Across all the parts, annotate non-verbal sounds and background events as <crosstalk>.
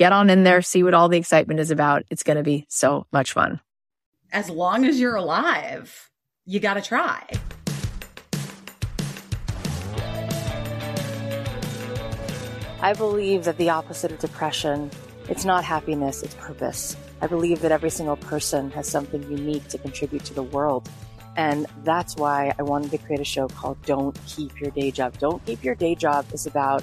get on in there, see what all the excitement is about. It's going to be so much fun. As long as you're alive, you got to try. I believe that the opposite of depression, it's not happiness, it's purpose. I believe that every single person has something unique to contribute to the world. And that's why I wanted to create a show called Don't Keep Your Day Job. Don't Keep Your Day Job is about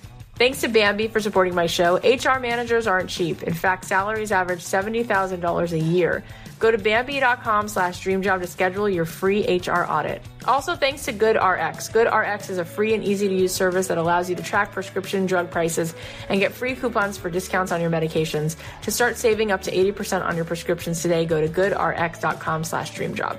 Thanks to Bambee for supporting my show. HR managers aren't cheap. In fact, salaries average $70,000 a year. Go to Bambee.com slash dreamjob to schedule your free HR audit. Also, thanks to GoodRx. GoodRx is a free and easy to use service that allows you to track prescription drug prices and get free coupons for discounts on your medications. To start saving up to 80% on your prescriptions today, go to goodrx.com slash dreamjob.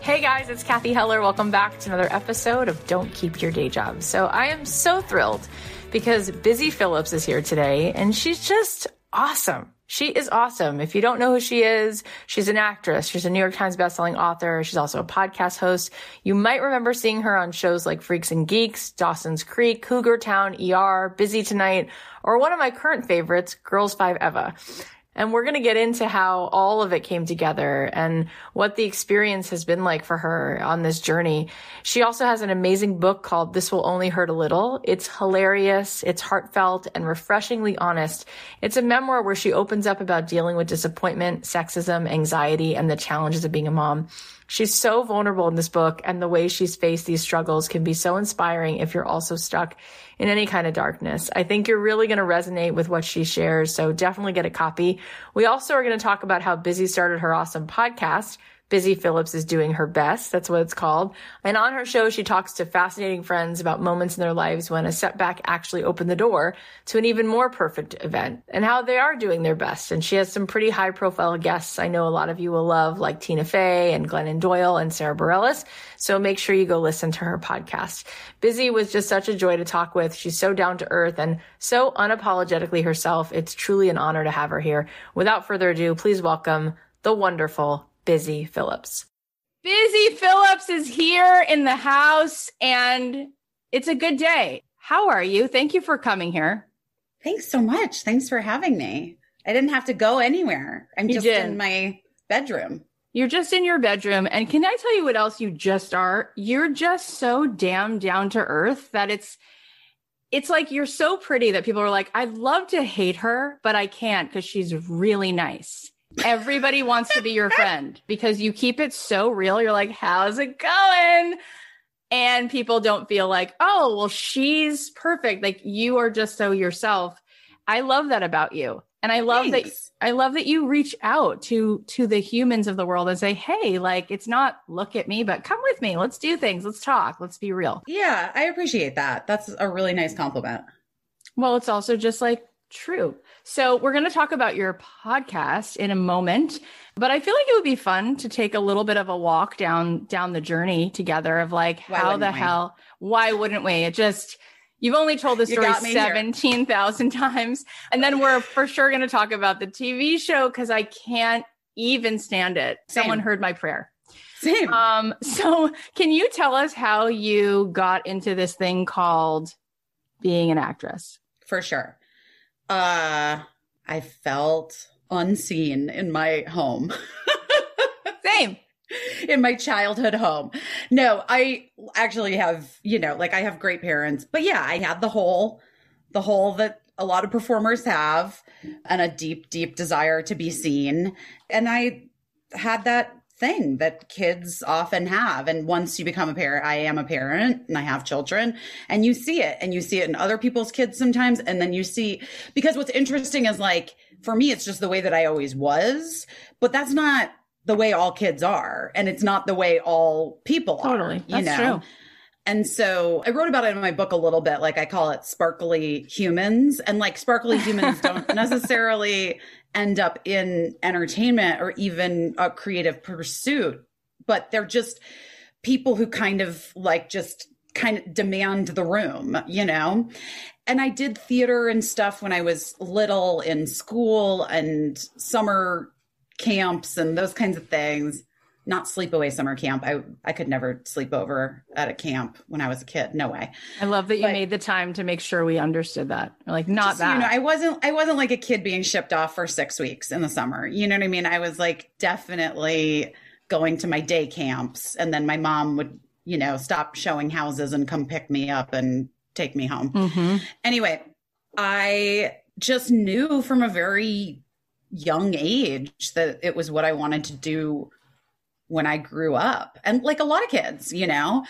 Hey guys, it's Cathy Heller. Welcome back to another episode of Don't Keep Your Day Job. So I am so thrilled because Busy Philipps is here today and she's just awesome. She is awesome. If you don't know who she is, she's an actress. She's a New York Times bestselling author. She's also a podcast host. You might remember seeing her on shows like Freaks and Geeks, Dawson's Creek, Cougar Town, ER, Busy Tonight, or one of my current favorites, Girls5Eva. And we're going to get into how all of it came together and what the experience has been like for her on this journey. She also has an amazing book called This Will Only Hurt a Little. It's hilarious. It's heartfelt and refreshingly honest. It's a memoir where she opens up about dealing with disappointment, sexism, anxiety, and the challenges of being a mom. She's so vulnerable in this book and the way she's faced these struggles can be so inspiring if you're also stuck in any kind of darkness. I think you're really going to resonate with what she shares. So definitely get a copy. We also are going to talk about how Busy started her awesome podcast Busy Philipps is doing her best. That's what it's called. And on her show, she talks to fascinating friends about moments in their lives when a setback actually opened the door to an even more perfect event and how they are doing their best. And she has some pretty high profile guests I know a lot of you will love, like Tina Fey and Glennon Doyle and Sara Bareilles. So make sure you go listen to her podcast. Busy was just such a joy to talk with. She's so down to earth and so unapologetically herself. It's truly an honor to have her here. Without further ado, please welcome the wonderful Busy Philipps. Busy Philipps is here in the house and it's a good day. How are you? Thank you for coming here. Thanks so much. Thanks for having me. I didn't have to go anywhere. I'm You just did. in my bedroom. You're just in your bedroom. And can I tell you what else you just are? You're just so damn down to earth that it's it's like you're so pretty that people are like, I'd love to hate her, but I can't because she's really nice. Everybody wants to be your friend because you keep it so real. You're like, how's it going? And people don't feel like, oh, well, she's perfect. Like you are just so yourself. I love that about you. And I love that I love that you reach out to to the humans of the world and say, "Hey, like it's not look at me, but come with me. Let's do things. Let's talk. Let's be real." Yeah, I appreciate that. That's a really nice compliment. Well, it's also just like true. So, we're going to talk about your podcast in a moment, but I feel like it would be fun to take a little bit of a walk down down the journey together of like Why how the we? hell why wouldn't we? It just You've only told the story got me 17,000 <laughs> times. And then we're for sure going to talk about the TV show because I can't even stand it. Same. Someone heard my prayer. Same. Um, so can you tell us how you got into this thing called being an actress? for sure. Uh I felt unseen in my home. <laughs> Same. in my childhood home. No, I actually have, you know, like I have great parents. But yeah, I had the hole, the hole that a lot of performers have and a deep deep desire to be seen. And I had that thing that kids often have and once you become a parent I am a parent and I have children and you see it and you see it in other people's kids sometimes and then you see because what's interesting is like for me it's just the way that I always was but that's not the way all kids are and it's not the way all people are Totally. you That's know true. and so I wrote about it in my book a little bit. Like I call it sparkly humans. And like sparkly humans don't <laughs> necessarily end up in entertainment or even a creative pursuit, but they're just people who kind of like just kind of demand the room, you know? And I did theater and stuff when I was little in school and summer camps and those kinds of things not sleepaway summer camp. I I could never sleep over at a camp when I was a kid. No way. I love that you But- made the time to make sure we understood that. Like not Just that. You know, I wasn't I wasn't like a kid being shipped off for six weeks in the summer. You know what I mean? I was like definitely going to my day camps, and then my mom would you know stop showing houses and come pick me up and take me home. Mhm. Anyway, I just knew from a very young age that it was what I wanted to do when I grew up. And like a lot of kids, you know.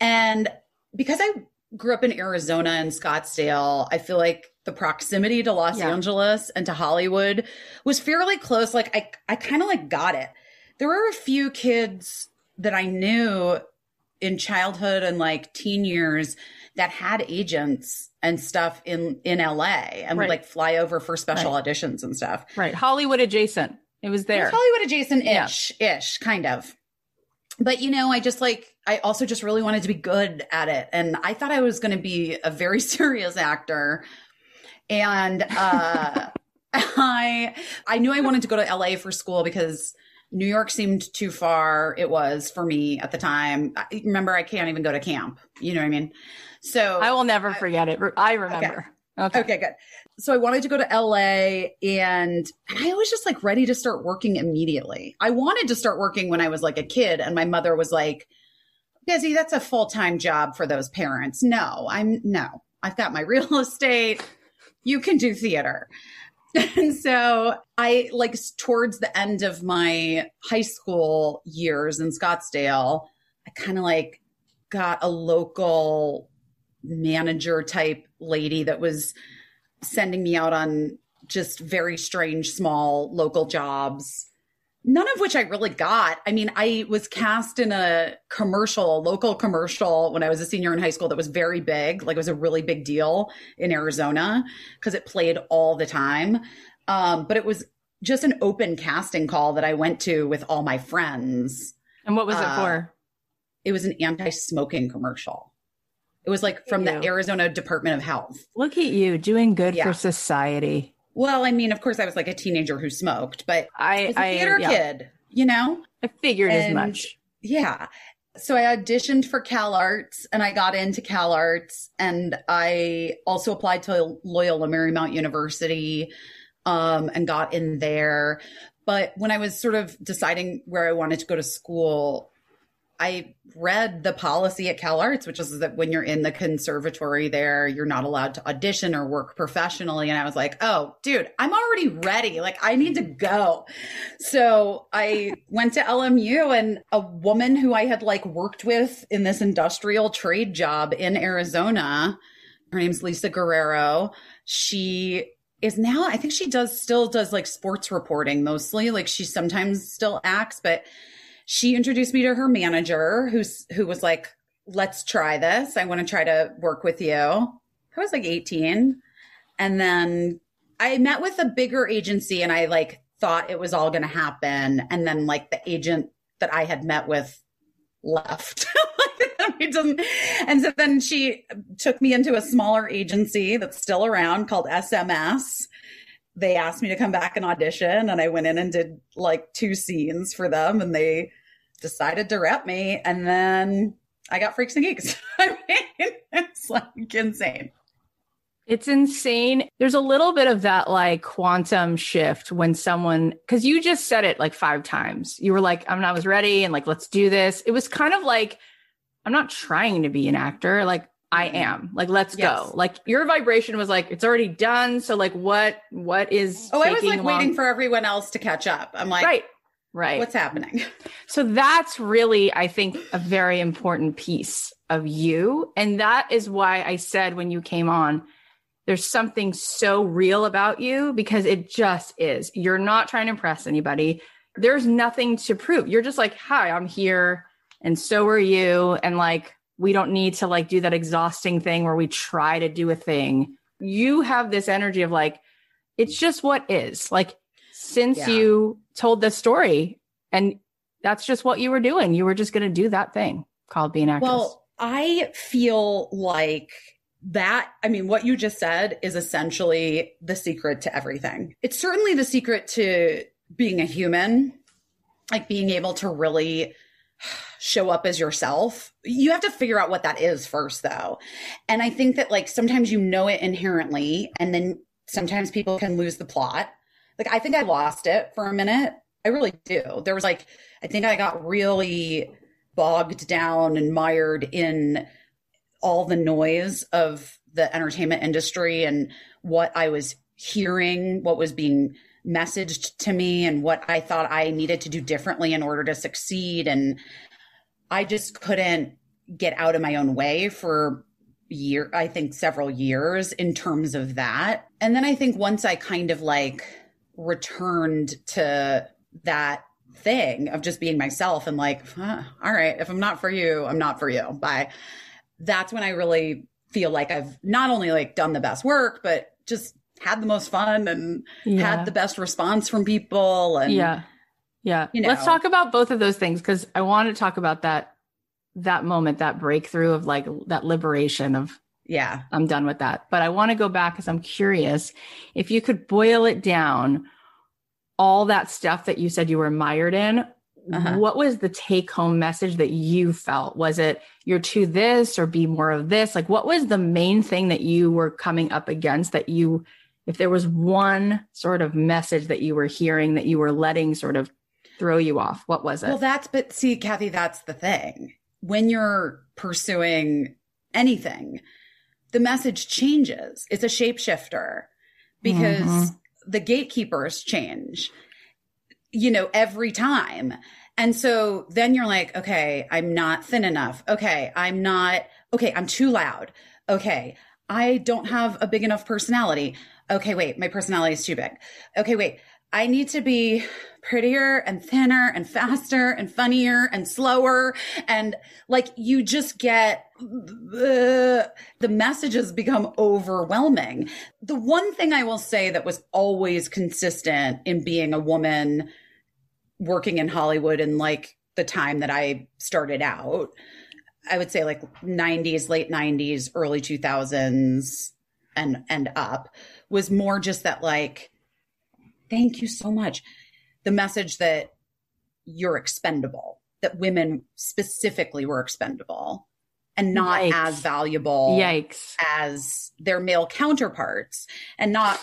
And because I grew up in Arizona and Scottsdale, I feel like the proximity to Los Yeah. Angeles and to Hollywood was fairly close. Like I I kind of like got it. There were a few kids that I knew in childhood and like teen years that had agents and stuff in in LA and Right. would like fly over for special Right. auditions and stuff. Right. Hollywood adjacent. It was there. Hollywood adjacent ish, ish, kind of. But you know, I just like I also just really wanted to be good at it. And I thought I was gonna be a very <laughs> serious actor. And uh <laughs> I I knew I wanted to go to LA for school because New York seemed too far. It was for me at the time. I, remember, I can't even go to camp. You know what I mean? So I will never forget it. I remember. Okay. Okay, good. So I wanted to go to LA and I was just like ready to start working immediately. I wanted to start working when I was like a kid and my mother was like, Busy, that's a full-time job for those parents. No, I'm no. I've got my <laughs> real estate. You can do theater. <laughs> And so I like towards the end of my high school years in Scottsdale, I kind of like got a local manager type lady that was sending me out on just very strange small local jobs none of which I really got. I mean, I was cast in a commercial, a local commercial when I was a senior in high school that was very big. Like it was a really big deal in Arizona because it played all the time. Um, but it was just an open casting call that I went to with all my friends. And what was it Uh, for? It was an anti-smoking commercial. It was like from the. Arizona Department of Health. Look at you doing good Yeah. for society. Well, I mean, of course, I was like a teenager who smoked, but I, was a I, theater yeah, kid, you know? I figured as much. Yeah. So I auditioned for CalArts and I got into CalArts and I also applied to Loyola Marymount University um, and got in there. But when I was sort of deciding where I wanted to go to school, I read the policy at CalArts, which is that when you're in the conservatory there, you're not allowed to audition or work professionally. And I was like, oh, dude, I'm already ready. Like, I need to go. So I went to LMU and a woman who I had like worked with in this industrial trade job in Arizona, her name's Lisa Guerrero. She is now, I think she does still does like sports reporting mostly. Like she sometimes still acts, but she introduced me to her manager who's who was like, let's try this. I want to try to work with you. I was like 18. And then I met with a bigger agency and I like thought it was all going to happen. And then like the agent that I had met with left. <laughs> <laughs> And so then she took me into a smaller agency that's still around called SMS. They asked me to come back and audition and I went in and did like two scenes for them and they decided to rep me and then I got freaks and geeks. <laughs> I mean, it's like insane. It's insane. There's a little bit of that like quantum shift when someone, because you just said it like five times. You were like, I'm not, I was ready and like, let's do this. It was kind of like, I'm not trying to be an actor. Like, I mm-hmm. am. Like, let's Yes. go. Like, your vibration was like, it's already done. So, like, what, what is, Oh, I was like long- waiting for everyone else to catch up. I'm like, right. Right. what's happening? <laughs> So that's really, I think, a very important piece of you. And that is why I said when you came on, there's something so real about you because it just is. You're not trying to impress anybody. There's nothing to prove. You're just like, hi, I'm here. And so are you. And like, we don't need to like do that exhausting thing where we try to do a thing. You have this energy of like, it's just what is. Like, since Yeah. you told this story, and that's just what you were doing. You were just going to do that thing called being an actress. Well, I feel like that, I mean, what you just said is essentially the secret to everything. It's certainly the secret to being a human, like being able to really show up as yourself. You have to figure out what that is first, though. And I think that, like, sometimes you know it inherently, and then sometimes people can lose the plot. Like, I think I lost it for a minute. I really do. There was like, I think I got really bogged down and mired in all the noise of the entertainment industry and what I was hearing, what was being messaged to me, and what I thought I needed to do differently in order to succeed. And I just couldn't get out of my own way for year I think several years in terms of that. And then I think once I kind of like returned to that thing of just being myself and like, huh, all right, if I'm not for you, I'm not for you. Bye. That's when I really feel like I've not only like done the best work, but just had the most fun and yeah. had the best response from people. And yeah. Yeah. you know. Let's talk about both of those things because I want to talk about that that moment, that breakthrough of like that liberation of yeah. I'm done with that. But I want to go back because I'm curious if you could boil it down, all that stuff that you said you were mired in, uh-huh. what was the take home message that you felt? Was it you're to this or be more of this? Like, what was the main thing that you were coming up against that you, if there was one sort of message that you were hearing that you were letting sort of throw you off, what was it? Well, that's, but see, Cathy, that's the thing. When you're pursuing anything, the message changes. It's a shapeshifter because mm-hmm. the gatekeepers change you know, every time. And so then you're like, okay, I'm not thin enough. Okay, I'm not, okay, I'm too loud. Okay, I don't have a big enough personality. Okay, wait, my personality is too big. Okay, wait, I need to be prettier and thinner and faster and funnier and slower. And like you just get the, the messages become overwhelming. The one thing I will say that was always consistent in being a woman working in Hollywood and like the time that I started out, I would say like 90s, late 90s, early 2000s and and up was more just that like thank you so much. The message that you're expendable, that women specifically were expendable and not Yikes. as valuable Yikes. as their male counterparts and not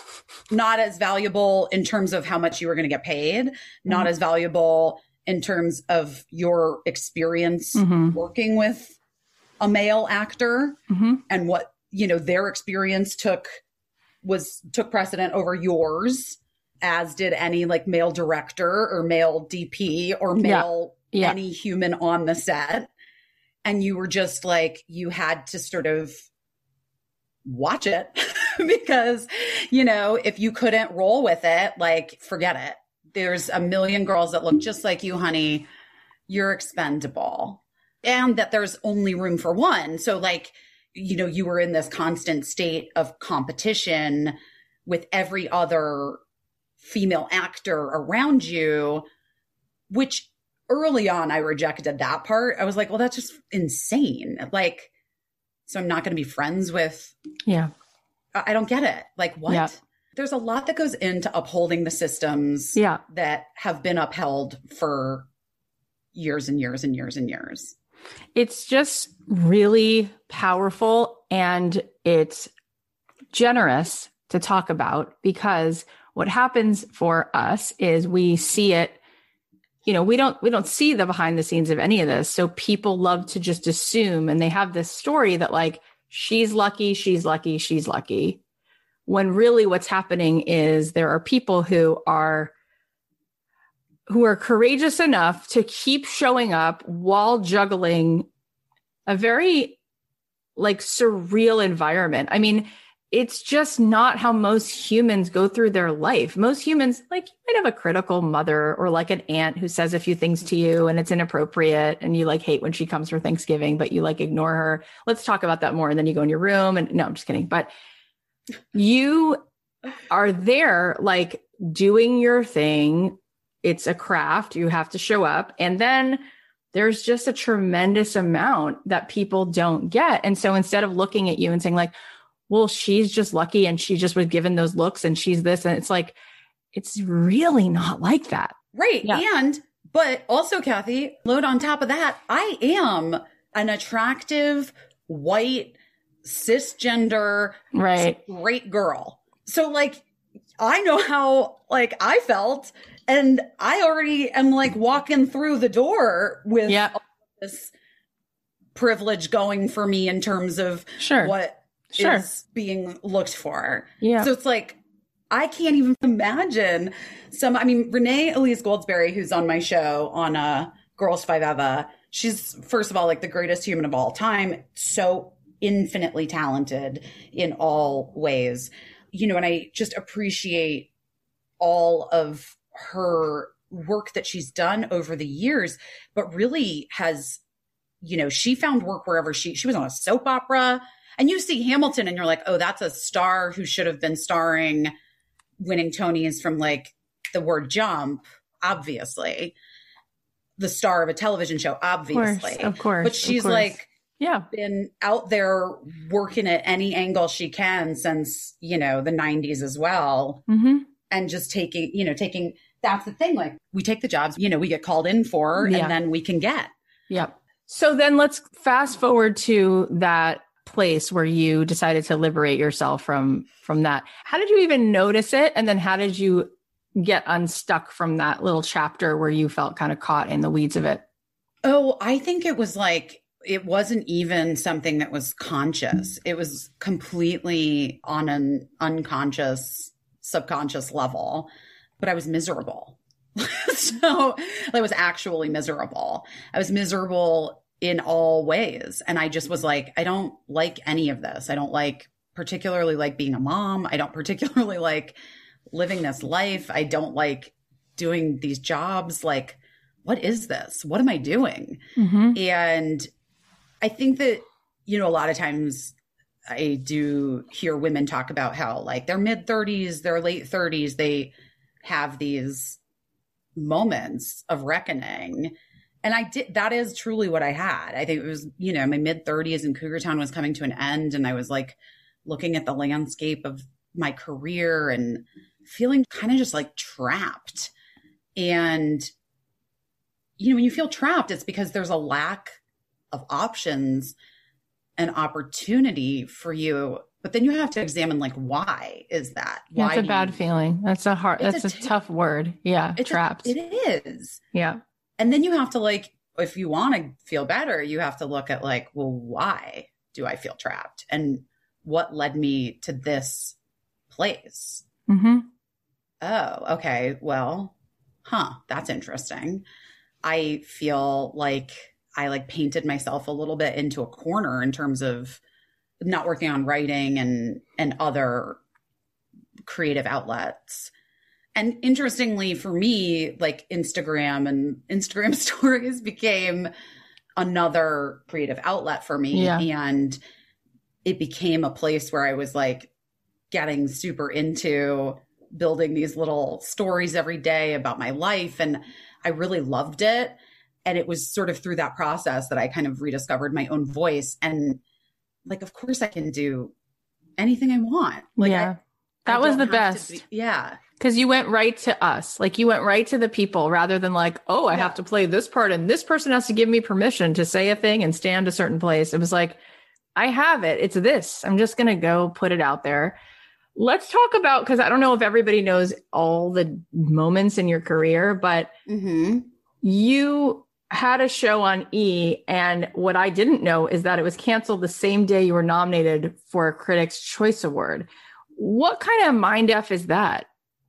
not as valuable in terms of how much you were going to get paid not mm-hmm. as valuable in terms of your experience mm-hmm. working with a male actor mm-hmm. and what you know their experience took was took precedent over yours as did any like male director or male dp or male yeah. Yeah. any human on the set. And you were just like you had to sort of watch it <laughs> because you know if you couldn't roll with it like forget it. There's a million girls that look just like you honey. You're expendable. And that there's only room for one. So like you know you were in this constant state of competition with every other female actor around you which early on I rejected that part. I was like, well, that's just insane. Like, so I'm not going to be friends with. Yeah. I don't get it. Like, what? Yeah. There's a lot that goes into upholding the systems yeah. that have been upheld for years and years and years and years. It's just really powerful and it's generous to talk about because what happens for us is we see it you know we don't we don't see the behind the scenes of any of this. So people love to just assume and they have this story that like she's lucky she's lucky she's lucky. When really what's happening is there are people who are who are courageous enough to keep showing up while juggling a very like surreal environment i mean it's just not how most humans go through their life. Most humans, like, you might have a critical mother or like an aunt who says a few things to you and it's inappropriate and you like hate when she comes for Thanksgiving, but you like ignore her. Let's talk about that more. And then you go in your room and no, I'm just kidding. But you are there, like, doing your thing. It's a craft. You have to show up. And then there's just a tremendous amount that people don't get. And so instead of looking at you and saying, like, well, she's just lucky and she just was given those looks and she's this. And it's like, it's really not like that. Right. Yeah. And, but also, Cathy, load on top of that, I am an attractive, white, cisgender, right. great girl. So, like, I know how, like, I felt. And I already am like walking through the door with yep. this privilege going for me in terms of sure. what sure. is being looked for. Yeah. So it's like, I can't even imagine some, I mean, Renee Elise Goldsberry, who's on my show on uh, Girls5Eva, she's first of all like the greatest human of all time. So infinitely talented in all ways. You know, and I just appreciate all of her work that she's done over the years, but really has, you know, she found work wherever she she was on a soap opera. And you see Hamilton and you're like, oh, that's a star who should have been starring winning Tonys from like the word jump, obviously. The star of a television show, obviously. Of course. Of course but she's course. like, yeah, been out there working at any angle she can since, you know, the 90s as well. Mm-hmm. And just taking, you know, taking that's the thing. Like we take the jobs, you know, we get called in for Yeah. and then we can get. Yep. So then let's fast forward to that place where you decided to liberate yourself from from that. How did you even notice it and then how did you get unstuck from that little chapter where you felt kind of caught in the weeds of it? Oh, I think it was like it wasn't even something that was conscious. It was completely on an unconscious, subconscious level, but I was miserable. <laughs> so I was actually miserable. I was miserable in all ways. And I just was like, I don't like any of this. I don't like, particularly like being a mom. I don't <laughs> particularly like living this life. I don't like doing these jobs. Like, what is this? What am I doing? Mm-hmm. And I think that, you know, a lot of times I do hear women talk about how, like, their mid 30s, their late 30s, they have these moments of reckoning. And I did, that is truly what I had. I think it was, you know, my mid 30s and Cougar Town was coming to an end. And I was like looking at the landscape of my career and feeling kind of just like trapped. And, you know, when you feel trapped, it's because there's a lack of options and opportunity for you. But then you have to examine like why is that? Yeah, Why it's a bad you- feeling. That's a hard It's that's a a, t- tough word. Yeah. It's a- trapped. it is. yeah. And then you have to like, if you want to feel better, you have to look at like, well, why do I feel trapped? And what led me to this place? Mm-hmm. Oh, okay. Well, huh, that's interesting. I feel like I like painted myself a little bit into a corner in terms of not working on writing and and other creative outlets. And interestingly for me, like Instagram and Instagram <laughs> stories became another creative outlet for me Yeah. and it became a place where I was like getting super into building these little stories every day about my life and I really loved it and it was sort of through that process that I kind of rediscovered my own voice and like of course I can do anything I want like yeah. I- that I was the best. be- yeah Because you went right to us. Like you went right to the people rather than like, oh, I Yeah. have to play this part and this person has to give me permission to say a thing and stand a certain place. It was like, I have it. It's this. I'm just going to go put it out there. Let's talk about, because I don't know if everybody knows all the moments in your career, but mm-hmm. you had a show on E. And what I didn't know is that it was canceled the same day you were nominated for a Critics' Choice Award. What kind of mind F is that?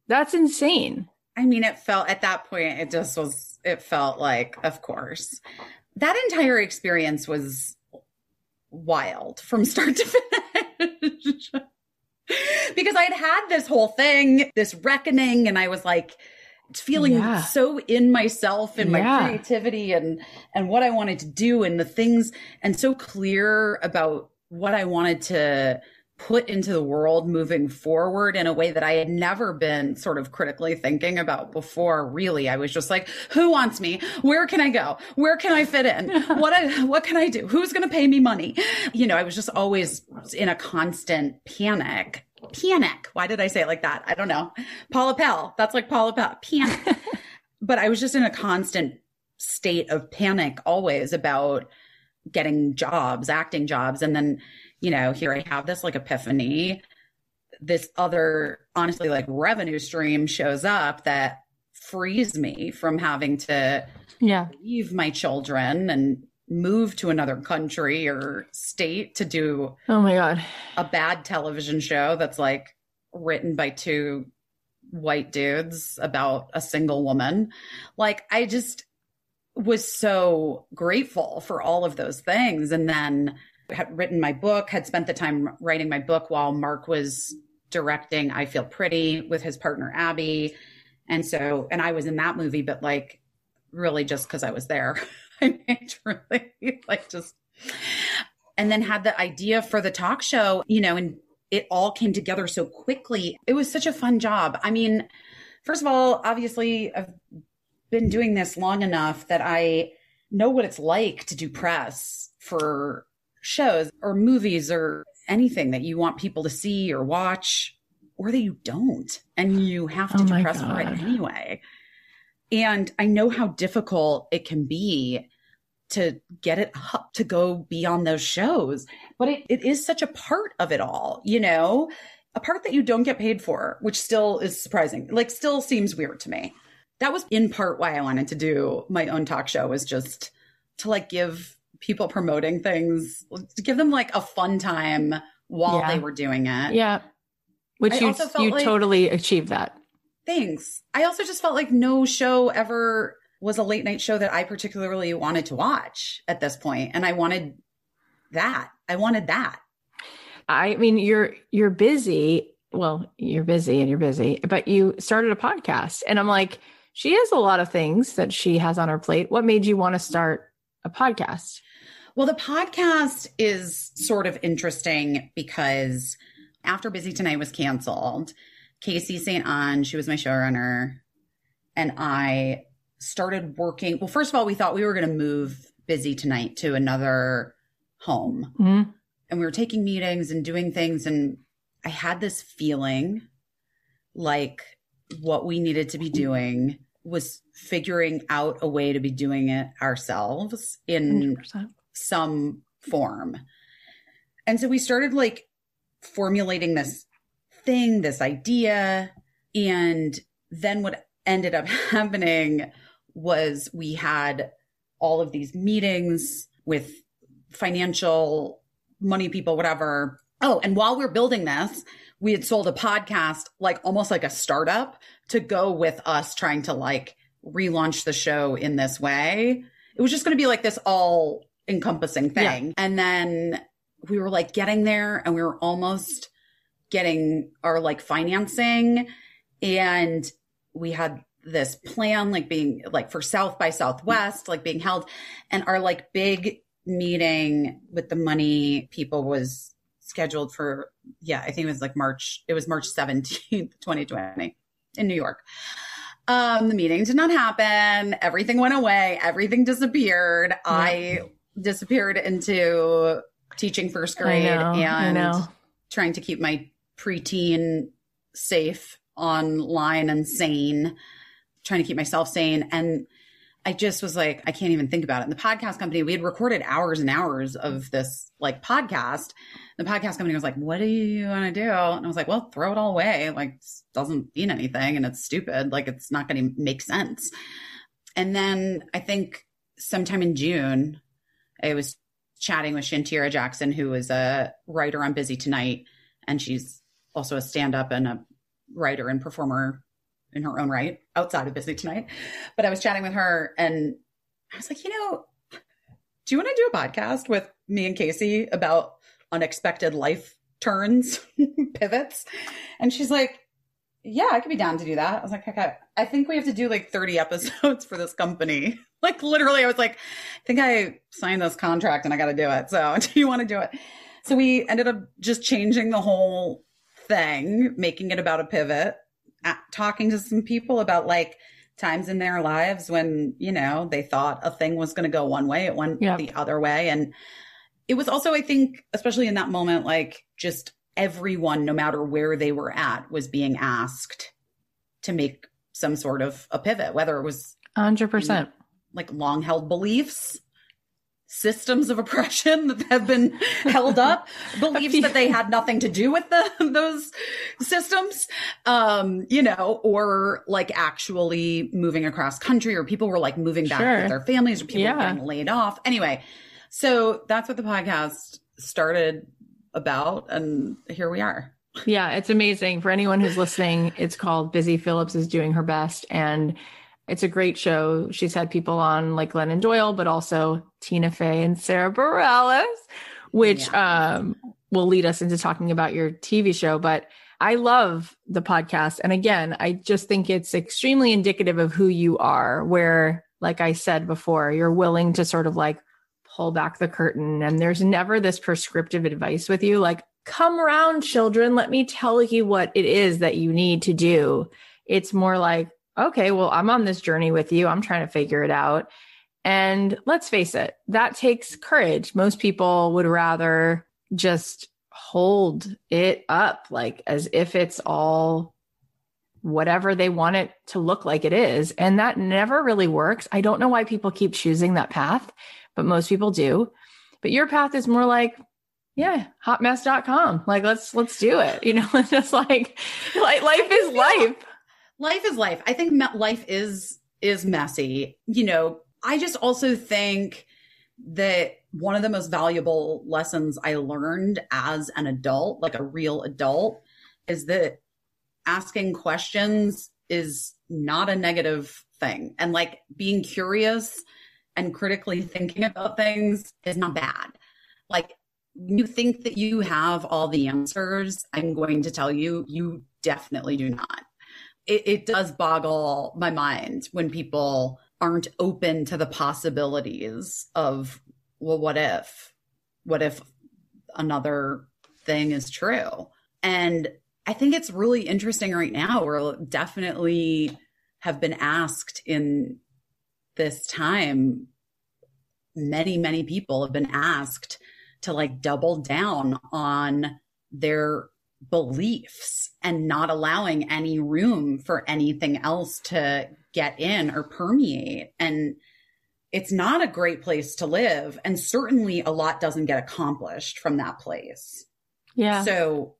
That's insane. I mean, it felt at that point, it just was, it felt like, of course. That entire experience was wild from <laughs> start to finish. <laughs> because I had had this whole thing, this reckoning, and I was like, feeling Yeah. so in myself and my creativity and and what I wanted to do and the things and so clear about what I wanted to put into the world moving forward in a way that I had never been sort of critically thinking about before really. I was just like who wants me? Where can I go? Where can I fit in? <laughs> What I, what can I do? Who's going to pay me money? You know I was just always in a constant panic panic. Why did I say it like that? I don't know. Paula Pell. That's like Paula Pell. Panic. <laughs> But I was just in a constant state of panic always about getting jobs acting jobs. And then you know, here I have this like epiphany. This other, honestly, like revenue stream shows up that frees me from having to Yeah. leave my children and move to another country or state to do Oh my God. a bad television show that's like written by two white dudes about a single woman. Like, I just was so grateful for all of those things. And then had written my book, had spent the time writing my book while Marc was directing I Feel Pretty with his partner Abby. And so, and I was in that movie, but like really just because I was there. <laughs> <laughs> I made really like just, and then had the idea for the talk show, you know, and it all came together so quickly. It was such a fun job. I mean, first of all, obviously, I've been doing this long enough that I know what it's like to do press for shows or movies or anything that you want people to see or watch or that you don't and you have to Oh do press for it anyway And I know how difficult it can be to get it up to go be on those shows. But it, it is such a part of it all, you know, a part that you don't get paid for, which still is surprising, like, still seems weird to me. That was in part why I wanted to do my own talk show, was just to like give people promoting things, to give them like a fun time while Yeah. they were doing it. Yeah. Which I you you like- totally achieved that. Thanks. I also just felt like no show ever was a late night show that I particularly wanted to watch at this point, and I wanted that. I wanted that. I mean, you're you're busy. Well, you're busy and you're busy, but you started a podcast, and I'm like, she has a lot of things that she has on her plate. What made you want to start a podcast? Well, the podcast is sort of interesting because after Busy Tonight was canceled, Caissie St. Onge, she was my showrunner, and I started working. Well, first of all, we thought we were going to move Busy Tonight to another home. Mhm. and we were taking meetings and doing things and i had this feeling like what we needed to be doing was figuring out a way to be doing it ourselves in 100%. some form and so we started like formulating this thing this idea and then what ended up <laughs> happening was we had all of these meetings with financial money people, whatever. Oh, and while we are building this, we had sold a podcast, like almost like a startup to go with us trying to like relaunch the show in this way. It was just going to be like this all encompassing thing. And then we were like getting there and we were almost getting our like financing. And we had this plan like being like for South by Southwest like being held. And our like big meeting with the money people was scheduled for yeah i think it was like march it was march 17th 2020 <laughs> in new york. Um the meeting did not happen. Everything went away. Everything disappeared. I disappeared into teaching first grade know. And trying to keep my preteen safe online and sane trying to keep myself sane and I just was like, I can't even think about it. And the podcast company, we had recorded hours and hours of this like podcast. The podcast company was like, What do you want to do? And I was like, Well, throw it all away. Like, doesn't mean anything and it's stupid. Like, it's not going to make sense. And then I think sometime in June, I was chatting with Shantira Jackson, who is a writer on Busy Tonight. And she's also a stand up and a writer and performer in her own right outside of Busy Tonight. But I was chatting with her and I was like, you know, do you want to do a podcast with me and Caissie about unexpected life turns, <laughs> pivots? And she's like, yeah, I could be down to do that. I was like, okay, I think we have to do like 30 <laughs> episodes for this company. <laughs> Like literally, I was like, I think I signed this contract and I got to do it. So do you want to do it? So we ended up just changing the whole thing, making it about a pivot, talking to some people about like times in their lives when, you know, they thought a thing was going to go one way, it went Yep. the other way. And it was also, I think, especially in that moment, like just everyone, no matter where they were at, was being asked to make some sort of a pivot, whether it was 100%. like long held beliefs, systems of oppression that have been held up, <laughs> beliefs that they had nothing to do with the, those systems, um, you know, or like actually moving across country or people were like moving back Sure. with their families or people Yeah. getting laid off. Anyway, so that's what the podcast started about. And here we are. Yeah, it's amazing. For anyone who's listening, it's called Busy Philipps is Doing Her Best. And it's a great show. She's had people on like Glennon Doyle, but also Tina Fey and Sara Bareilles, which um, will lead us into talking about your TV show. But I love the podcast. And again, I just think it's extremely indicative of who you are, where, like I said before, you're willing to sort of like pull back the curtain and there's never this prescriptive advice with you like come around children let me tell you what it is that you need to do it's more like okay well i'm on this journey with you i'm trying to figure it out and let's face it that takes courage most people would rather just hold it up like as if it's all whatever they want it to look like it is. And that never really works. I don't know why people keep choosing that path, but most people do. But your path is more like, yeah, hotmess.com. Like let's let's do it. You know, <laughs> it's just like, <laughs> like life is <laughs> life. Life is life. I think me- life is is messy. You know, I just also think that one of the most valuable lessons I learned as an adult, like a real adult, is that asking questions is not a negative thing. And like being curious and critically thinking about things is not bad. Like you think that you have all the answers, I'm going to tell you, you definitely do not. It, it does boggle my mind when people aren't open to the possibilities of, well, what if? What if another thing is true? And I think it's really interesting right now. We're definitely have been asked in this time. Many, many people have been asked to like double down on their beliefs and not allowing any room for anything else to get in or permeate. And it's not a great place to live. And certainly a lot doesn't get accomplished from that place. Yeah. So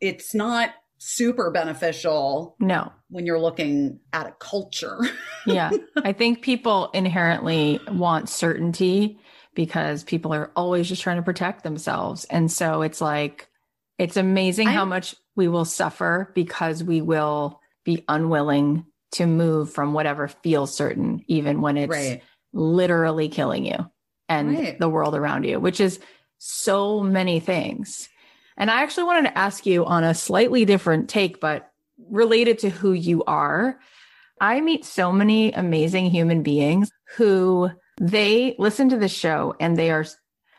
it's not super beneficial. No. When you're looking at a culture. <laughs> yeah. I think people inherently want certainty because people are always just trying to protect themselves. And so it's like, it's amazing I'm, how much we will suffer because we will be unwilling to move from whatever feels certain, even when it's right. literally killing you and right. the world around you, which is so many things. And I actually wanted to ask you on a slightly different take, but related to who you are. I meet so many amazing human beings who they listen to the show and they are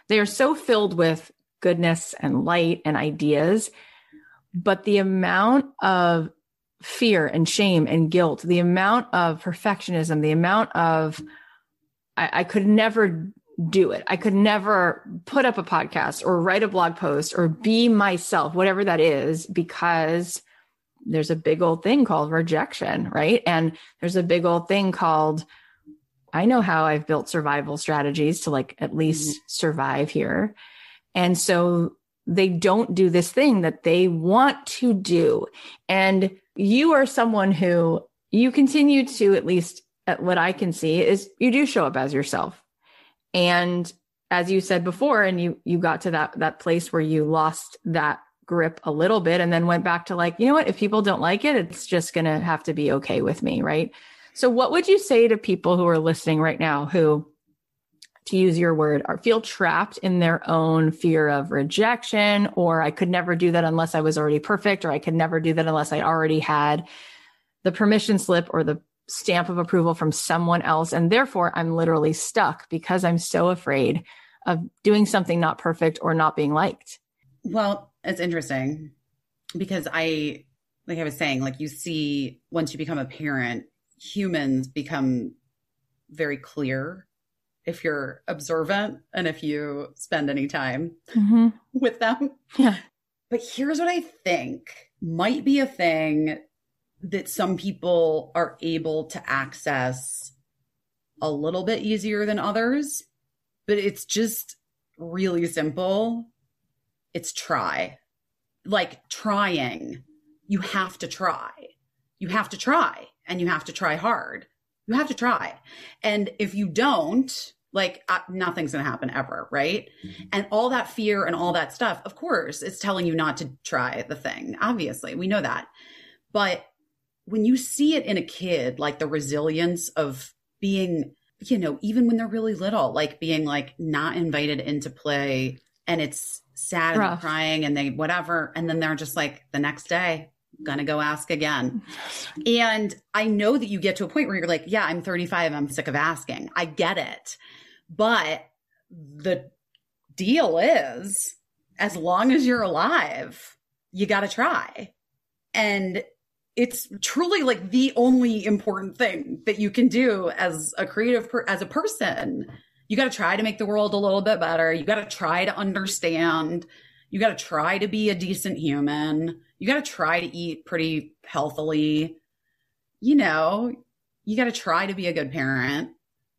they are so filled with goodness and light and ideas but the amount of fear and shame and guilt the amount of perfectionism the amount of I, I could never do it. I could never put up a podcast or write a blog post or be myself, whatever that is, because there's a big old thing called rejection, right? And there's a big old thing called, I know how I've built survival strategies to like at least mm-hmm. survive here. And so they don't do this thing that they want to do. And you are someone who you continue to, at least at what I can see, is you do show up as yourself and as you said before, and you you got to that that place where you lost that grip a little bit and then went back to like, you know what, if people don't like it, it's just gonna have to be okay with me, right? So what would you say to people who are listening right now who to use your word, are feel trapped in their own fear of rejection, or I could never do that unless I was already perfect, or I could never do that unless I already had the permission slip or the stamp of approval from someone else. And therefore, I'm literally stuck because I'm so afraid of doing something not perfect or not being liked. Well, it's interesting because I, like I was saying, like you see, once you become a parent, humans become very clear if you're observant and if you spend any time mm-hmm. <laughs> with them. Yeah. But here's what I think might be a thing that some people are able to access a little bit easier than others, but it's just really simple. It's try. Like trying. You have to try. You have to try and you have to try hard. You have to try. And if you don't, like uh, nothing's going to happen ever, right? Mm-hmm. And all that fear and all that stuff, of course, it's telling you not to try the thing. Obviously, we know that. But when you see it in a kid, like the resilience of being, you know, even when they're really little, like being like not invited into play and it's sad Rough. and crying and they whatever. And then they're just like the next day, gonna go ask again. <laughs> And I know that you get to a point where you're like, yeah, I'm 35. I'm sick of asking. I get it. But the deal is, as long as you're alive, you got to try. And it's truly like the only important thing that you can do as a creative per- as a person. You got to try to make the world a little bit better. You got to try to understand. You got to try to be a decent human. You got to try to eat pretty healthily. You know, you got to try to be a good parent.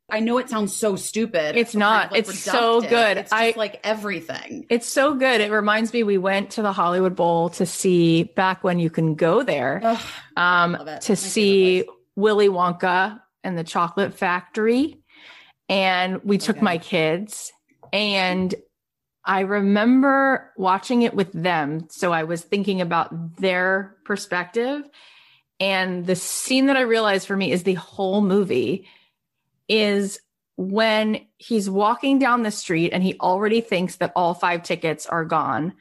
I know it sounds so stupid. It's not. like, it's so good. It's just I like everything. it's so good. It reminds me we went to the Hollywood Bowl to see back when you can go there Ugh, um to My see Willy Wonka and the Chocolate Factory and we took Okay. my kids and I remember watching it with them so I was thinking about their perspective and the scene that I realized for me is the whole movie is when he's walking down the street and he already thinks that all five tickets are gone.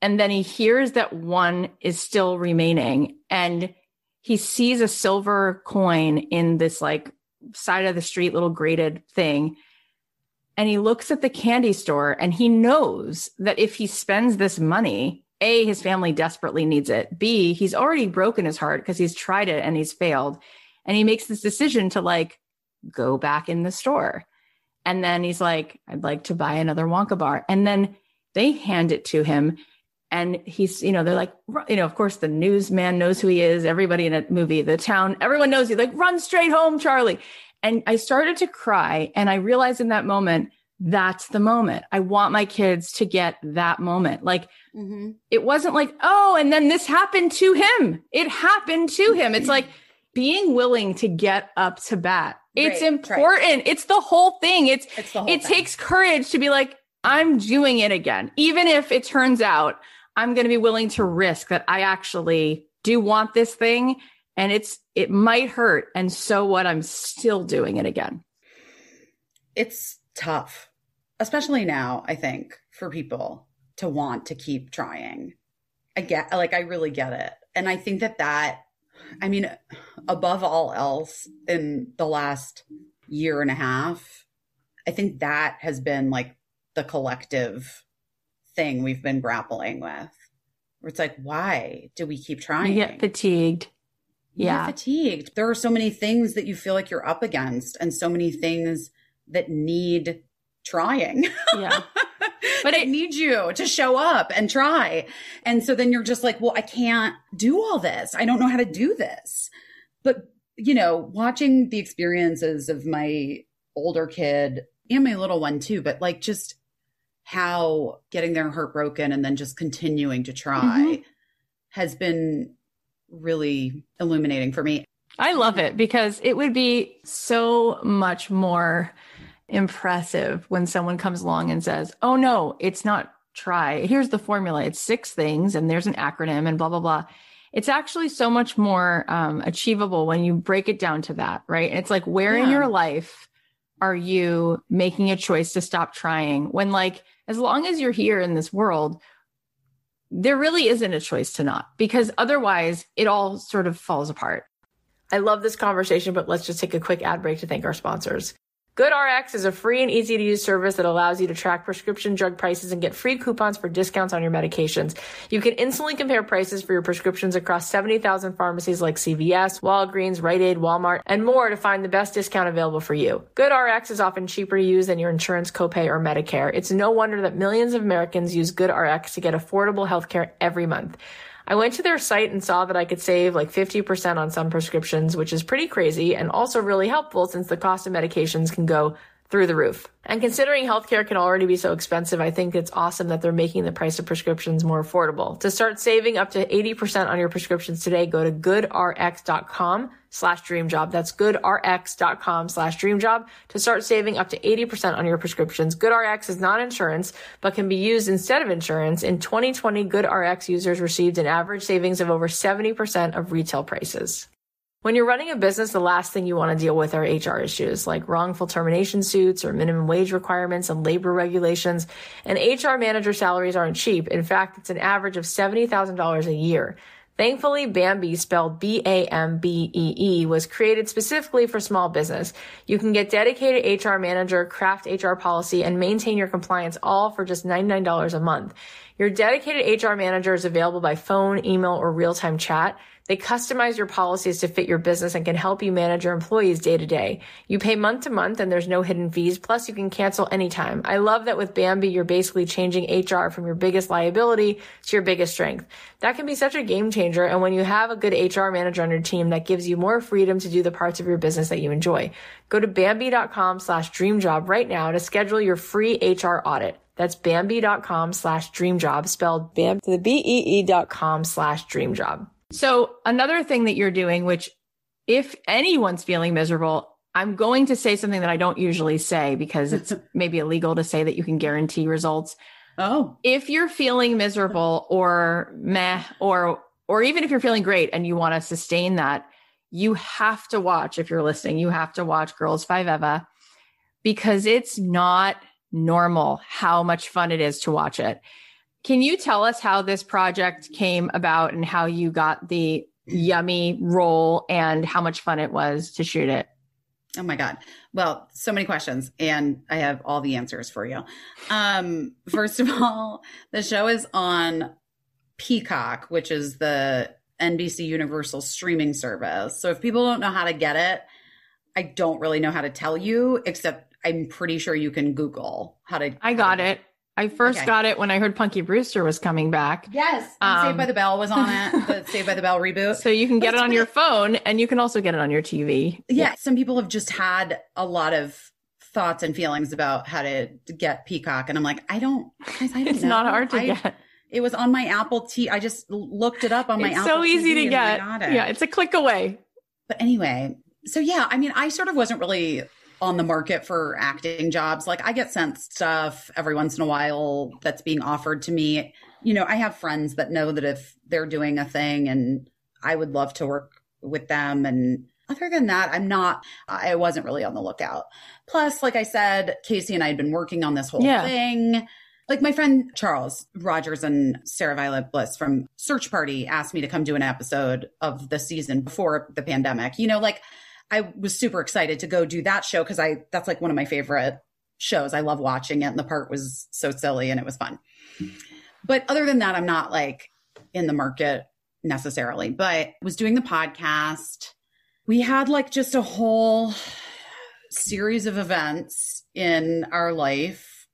And then he hears that one is still remaining and he sees a silver coin in this like side of the street little grated thing. And he looks at the candy store and he knows that if he spends this money, A, his family desperately needs it. B, he's already broken his heart because he's tried it and he's failed. And he makes this decision to like go back in the store. And then he's like, I'd like to buy another Wonka bar. And then they hand it to him. And he's, you know, they're like, you know, of course, the newsman knows who he is. Everybody in a movie, the town, everyone knows you. Like, run straight home, Charlie. And I started to cry. And I realized in that moment, that's the moment. I want my kids to get that moment. Like, Mhm. it wasn't like, oh, and then this happened to him. It happened to him. It's like being willing to get up to bat. It's Right, right. important. It's the whole thing. It's, it's whole it thing. takes courage to be like, I'm doing it again. Even if it turns out I'm going to be willing to risk that I actually do want this thing and it's it might hurt and so what I'm still doing it again. it's tough, especially now, I think, for people to want to keep trying. I get, like, I really get it. And I think that that, I mean, above all else, in the last year and a half, I think that has been like the collective thing we've been grappling with. Where it's like, why do we keep trying? You get fatigued. Yeah. fatigued. There are so many things that you feel like you're up against, and so many things that need trying. Yeah. <laughs> <laughs> but it needs you to show up and try. And so then you're just like, well, I can't do all this. I don't know how to do this. But, you know, watching the experiences of my older kid and my little one too, but like just how getting their heart broken and then just continuing to try Mhm. has been really illuminating for me. I love it because it would be so much more impressive when someone comes along and says, Oh, no, it's not try. Here's the formula it's six things, and there's an acronym, and blah, blah, blah. It's actually so much more um, achievable when you break it down to that, right? And it's like, where in your life are you making a choice to stop trying? When, like, as long as you're here in this world, there really isn't a choice to not because otherwise it all sort of falls apart. I love this conversation, but let's just take a quick ad break to thank our sponsors. GoodRx is a free and easy to use service that allows you to track prescription drug prices and get free coupons for discounts on your medications. You can instantly compare prices for your prescriptions across 70,000 pharmacies like CVS, Walgreens, Rite Aid, Walmart, and more to find the best discount available for you. GoodRx is often cheaper to use than your insurance copay or Medicare. It's no wonder that millions of Americans use GoodRx to get affordable healthcare every month. I went to their site and saw that I could save like 50% on some prescriptions, which is pretty crazy and also really helpful since the cost of medications can go through the roof. And considering healthcare can already be so expensive, I think it's awesome that they're making the price of prescriptions more affordable. To start saving up to 80% on your prescriptions today, go to goodrx.com slash dream job. That's goodrx.com slash dream job to start saving up to 80% on your prescriptions. GoodRx is not insurance, but can be used instead of insurance. In 2020, GoodRx users received an average savings of over 70% of retail prices. When you're running a business, the last thing you want to deal with are HR issues like wrongful termination suits or minimum wage requirements and labor regulations. And HR manager salaries aren't cheap. In fact, it's an average of $70,000 a year. Thankfully, Bambee, spelled B-A-M-B-E-E, was created specifically for small business. You can get dedicated HR manager, craft HR policy, and maintain your compliance all for just $99 a month. Your dedicated HR manager is available by phone, email, or real-time chat. They customize your policies to fit your business and can help you manage your employees day to day. You pay month to month and there's no hidden fees. Plus you can cancel anytime. I love that with Bambee, you're basically changing HR from your biggest liability to your biggest strength. That can be such a game changer. And when you have a good HR manager on your team, that gives you more freedom to do the parts of your business that you enjoy. Go to Bambee.com slash dreamjob right now to schedule your free HR audit. That's Bambee.com slash dreamjob spelled Bam the B-E-E dot com slash dreamjob. So another thing that you're doing, which if anyone's feeling miserable, I'm going to say something that I don't usually say because it's <laughs> maybe illegal to say that you can guarantee results. Oh, If you're feeling miserable or meh, or, or even if you're feeling great and you want to sustain that, you have to watch, if you're listening, you have to watch Girls5Eva because it's not normal how much fun it is to watch it. Can you tell us how this project came about and how you got the yummy role and how much fun it was to shoot it? Oh my God. Well, so many questions, and I have all the answers for you. Um, first of all, the show is on Peacock, which is the NBC Universal streaming service. So if people don't know how to get it, I don't really know how to tell you, except I'm pretty sure you can Google how to. I got it. I first Okay. got it when I heard Punky Brewster was coming back. Yes. Um, Saved by the Bell was on it. The <laughs> Saved by the Bell reboot. So you can get it on your phone and you can also get it on your TV. yeah, some people have just had a lot of thoughts and feelings about how to get Peacock, and I'm like, I don't. Guys, I don't It's not know. hard to I- get. It was on my Apple T. I just looked it up on my It's Apple so easy TV to get. It. Yeah, it's a click away. But anyway, so yeah, I mean, I sort of wasn't really on the market for acting jobs. Like I get sent stuff every once in a while that's being offered to me. You know, I have friends that know that if they're doing a thing and I would love to work with them and other than that, I'm not I wasn't really on the lookout. Plus, like I said, Caissie and I had been working on this whole Yeah. thing. Like my friend Charles Rogers and Sarah Violet Bliss from Search Party asked me to come do an episode of the season before the pandemic. You know, like I was super excited to go do that show because I that's like one of my favorite shows. I love watching it and the part was so silly and it was fun. But other than that, I'm not like in the market necessarily, but was doing the podcast. We had like just a whole series of events in our life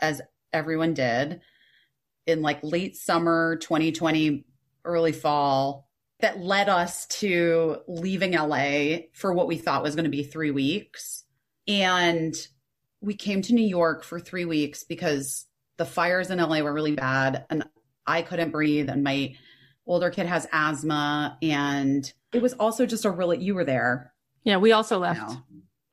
as everyone did in like late summer 2020 early fall that led us to leaving LA for what we thought was going to be 3 weeks and we came to New York for 3 weeks because the fires in LA were really bad and I couldn't breathe and my older kid has asthma and it was also just a really you were there Yeah, we also left. no.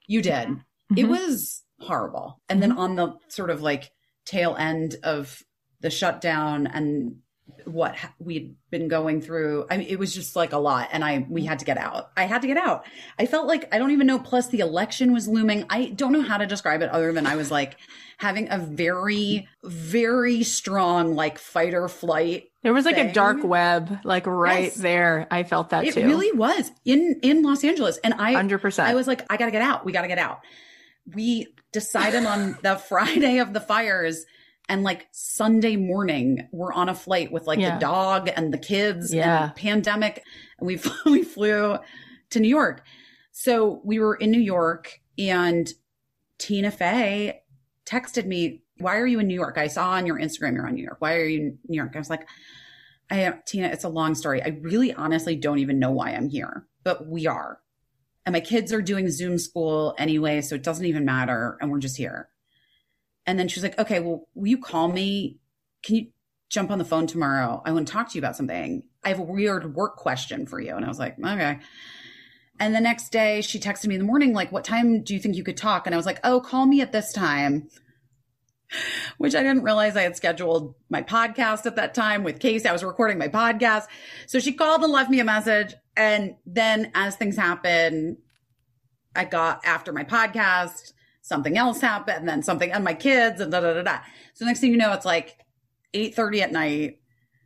You did. It Mhm. was horrible. And then on the sort of like tail end of the shutdown and what we'd been going through, I mean, it was just like a lot. And I, we had to get out. I had to get out. I felt like I don't even know. Plus, the election was looming. I don't know how to describe it other than I was like having a very, very strong like fight or flight There was like a dark web, like right Yes. there. I felt that it too. really was in in Los Angeles, and I 100%. I was like, I gotta get out. We gotta get out. We decided on the <laughs> Friday of the fires, and like Sunday morning, we're on a flight with like Yeah. the dog and the kids. Yeah. and pandemic, and we <laughs> we flew to New York. So we were in New York, and Tina Fey texted me, "Why are you in New York? I saw on your Instagram you're on New York. Why are you in New York?" I was like. I Tina, it's a long story. I really honestly don't even know why I'm here, but we are. And my kids are doing Zoom school anyway, so it doesn't even matter. And we're just here. And then she's like, okay, well, will you call me? Can you jump on the phone tomorrow? I want to talk to you about something. I have a weird work question for you. And I was like, okay. And the next day she texted me in the morning, like, what time do you think you could talk? And I was like, oh, call me at this time <laughs> which I didn't realize I had scheduled my podcast at that time with Caissie. I was recording my podcast. So she called and left me a message. And then as things happened, I got after my podcast, something else happened, and then something and my kids and da da da da. So next thing you know, it's like 8:30 at night.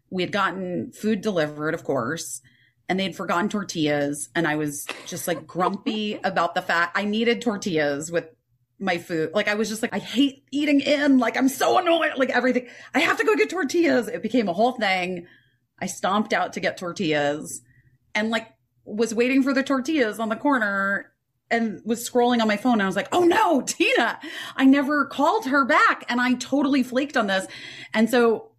We had gotten food delivered, of course, and they'd forgotten tortillas. And I was just like grumpy <laughs> about the fact I needed tortillas with my food. Like I was just like, I hate eating in. Like I'm so annoyed. Like everything. I have to go get tortillas. It became a whole thing. I stomped out to get tortillas and like was waiting for the tortillas on the corner and was scrolling on my phone. And I was like, Oh no, Tina, I never called her back. And I totally flaked on this. And so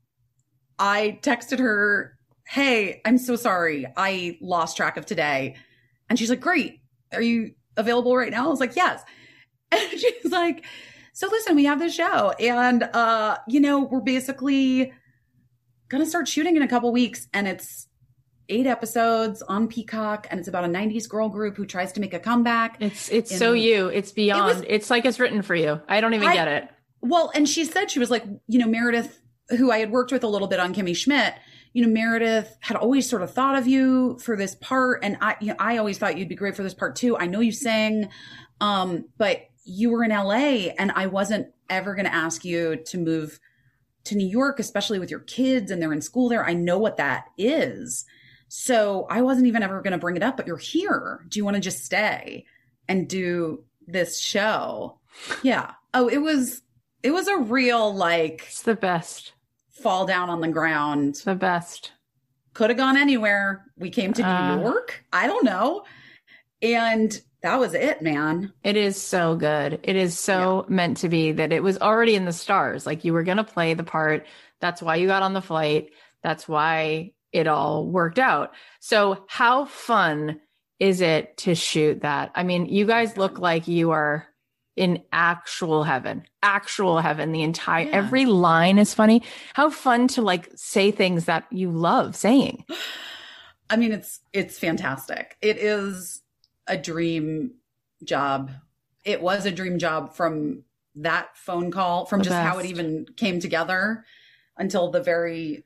I texted her, Hey, I'm so sorry. I lost track of today. And she's like, Great. Are you available right now? I was like, Yes. <laughs> And she's like, So listen, we have this show. And uh, you know, we're basically gonna start shooting in a couple weeks, and it's eight episodes on Peacock, and it's about a '90s girl group who tries to make a comeback. It's it's so you. It's beyond. It was- it's like it's written for you. I don't even I- get it. Well, and she said she was like, you know, Meredith, who I had worked with a little bit on Kimmy Schmidt. You know, Meredith had always sort of thought of you for this part, and I, you know, I always thought you'd be great for this part too. I know you sang, um, but you were in LA, and I wasn't ever going to ask you to move to New York, especially with your kids and they're in school there. I know what that is, so I wasn't even ever going to bring it up. But you're here. Do you want to just stay and do this show? Yeah. Oh, it was it was a real like It's the best. fall down on the ground. It's the best. Could have gone anywhere. We came to New Uh. York. I don't know. And that was it, man. It is so good. It is so meant to be that it was already in the stars. Like you were going to play the part. That's why you got on the flight. That's why it all worked out. So, how fun is it to shoot that? I mean, you guys look like you are in actual heaven, actual heaven. The entire, Yeah. every line is funny. How fun to like say things that you love saying. I mean, it's it's fantastic. It is a dream job. It was a dream job from that phone call, from The just how it even came together until the very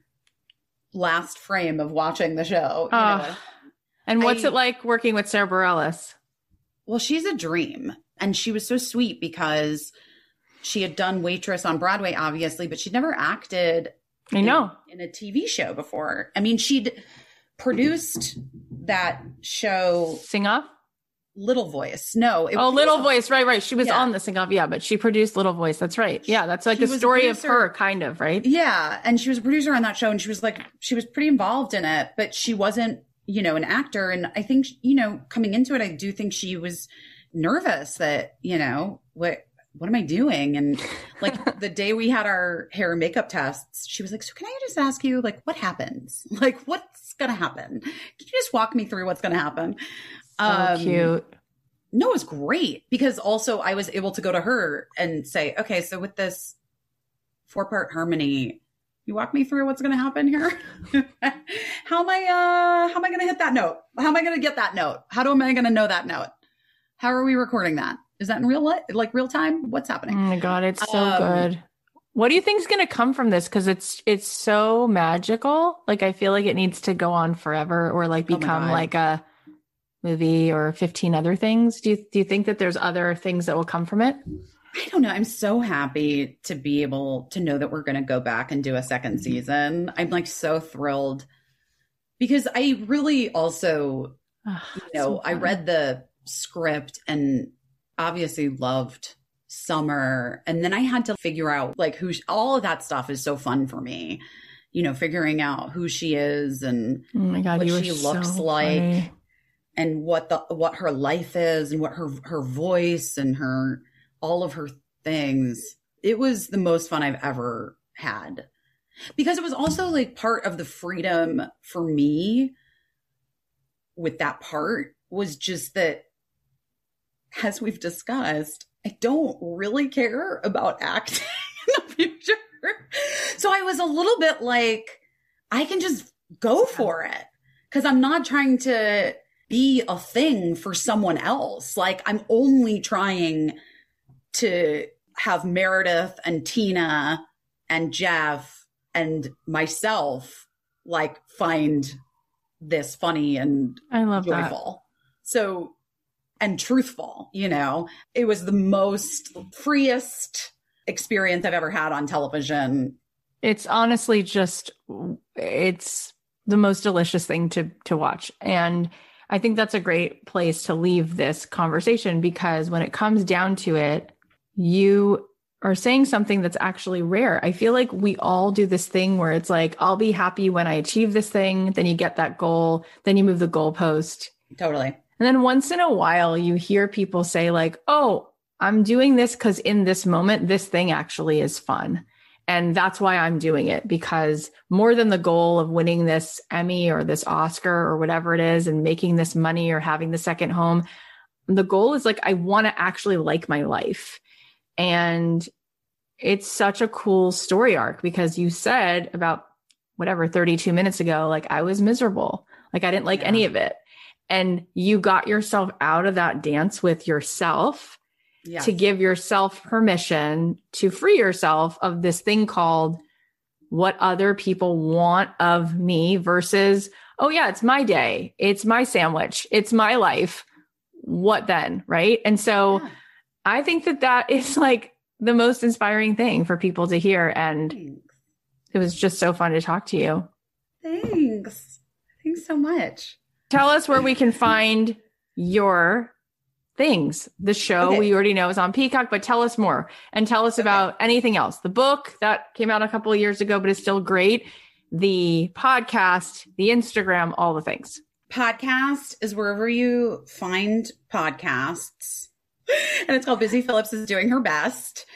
last frame of watching the show. you know. And what's I- it like working with Sara Bareilles? Well, she's a dream. And she was so sweet because she had done waitress on Broadway, obviously, but she'd never acted I in- know. in, a TV show before. I mean, she'd produced that show Sing off? Little Voice. No, it Oh, Little Voice, right, right. She was Yeah. on the sing off, yeah, but she produced Little Voice. That's right. Yeah, that's like She the story of her, kind of, right? Yeah, and she was a producer on that show, and she was like, she was pretty involved in it, but she wasn't, you know, an actor. And I think, you know, coming into it, I do think she was nervous that, you know, what what am I doing? And like <laughs> the day we had our hair and makeup tests, she was like, "So can I just ask you, like, what happens? Like, what's gonna happen? Can you just walk me through what's gonna happen?" So Um, cute. no, it was great because also I was able to go to her and say, okay, so with this four part harmony, you walk me through what's going to happen here. <laughs> how am I, uh, how am I going to hit that note? How am I going to get that note? How do am I going to know that note? How are we recording that? Is that in real life, like real time? What's Oh happening? my god, it's so Um, good. What do you think is going to come from this? Because it's it's so magical. Like I feel like it needs to go on forever, or like Oh become God. like a movie or fifteen other things. Do you do you think that there's other things that will come from it? I don't know. I'm so happy to be able to know that we're going to go back and do a second season. I'm like so thrilled because I really also Ah, you know, so I read the script and obviously loved Summer. And then I had to figure out like who, sh- all of that stuff is so fun for me. You know, figuring out who she is and Oh my god, what she looks so like. funny. And what the what her life is and what her her voice and her all of her things. It was the most fun I've ever had. Because it was also like part of the freedom for me with that part was just that as we've discussed, I don't really care about acting <laughs> in the future. So I was a little bit like, I can just go for it because I'm not trying to be a thing for someone else. Like I'm only trying to have Meredith and Tina and Jeff and myself like find this funny and I love that. So, and truthful, you know, it was the most freest experience I've ever had on television. It's honestly just it's the most delicious thing to to watch. And I think that's a great place to leave this conversation because when it comes down to it, you are saying something that's actually rare. I feel like we all do this thing where it's like, I'll be happy when I achieve this thing. Then you get that goal. Then you move the goalpost. Totally. And then once in a while, you hear people say, like, oh, I'm doing this because in this moment, this thing actually is fun. And that's why I'm doing it because more than the goal of winning this Emmy or this Oscar or whatever it is and making this money or having the second home, the goal is like, I want to actually like my life. And it's such a cool story arc because you said about whatever 32 minutes ago, like I was miserable. Like I didn't like yeah. any of it. And you got yourself out of that dance with yourself yes. to give yourself permission to free yourself of this thing called what other people want of me versus, oh, yeah, it's my day. It's my sandwich. It's my life. What then? Right. And so yeah. I think that that is like the most inspiring thing for people to hear. And Thanks. it was just so fun to talk to you. Thanks. Thanks so much. Tell us where we can find your things. The show okay. we already know is on Peacock, but tell us more and tell us okay. about anything else. The book that came out a couple of years ago, but is still great. The podcast, the Instagram, all the things. Podcast is wherever you find podcasts. <laughs> and it's called Busy Philipps is Doing Her Best.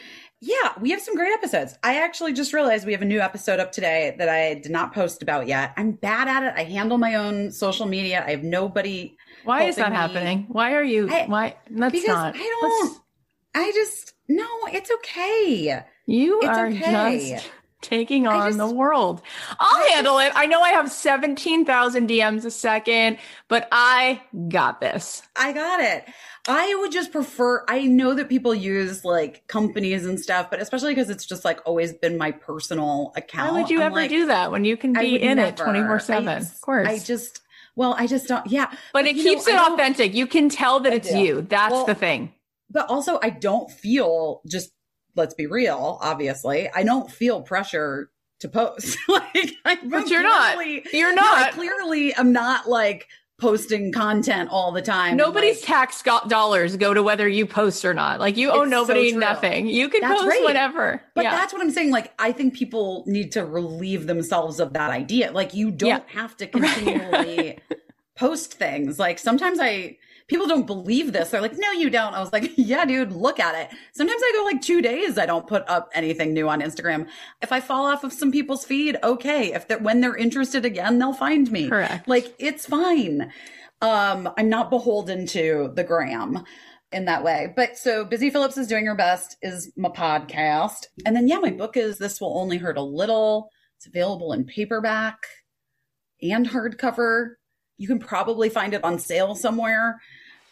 Yeah, we have some great episodes. I actually just realized we have a new episode up today that I did not post about yet. I'm bad at it. I handle my own social media. I have nobody why is that me. happening? Why are you? I, why? That's because not. I don't. Let's, I just no. It's okay. You it's are okay. just taking on just, the world. I'll I handle just, it. I know I have 17,000 DMs a second, but I got this. I got it. I would just prefer, I know that people use like companies and stuff, but especially because it's just like always been my personal account. Why would you I'm ever like, do that when you can be in never. it 24 7? Of course. I just, well, I just don't. Yeah, but, but it keeps know, it authentic. You can tell that I it's do. you. That's well, the thing. But also, I don't feel just. Let's be real. Obviously, I don't feel pressure to post. <laughs> like, I but you're clearly, not. You're not. No, I clearly, I'm not like posting content all the time. Nobody's like, tax dollars go to whether you post or not. Like you owe nobody so nothing. You can that's post right. whatever. But yeah. that's what I'm saying. Like I think people need to relieve themselves of that idea. Like you don't yeah. have to continually right. <laughs> post things. Like sometimes I people don't believe this. They're like, no, you don't. I was like, <laughs> yeah, dude, look at it. Sometimes I go like two days. I don't put up anything new on Instagram. If I fall off of some people's feed, okay. If they're, when they're interested again, they'll find me. Correct. Like it's fine. Um, I'm not beholden to the gram in that way. But so Busy Philipps is doing her best is my podcast. And then yeah, my book is This Will Only Hurt a Little. It's available in paperback and hardcover. You can probably find it on sale somewhere.